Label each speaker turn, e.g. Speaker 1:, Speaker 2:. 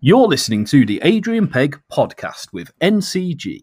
Speaker 1: You're listening to the Adrian Pegg podcast with NCG.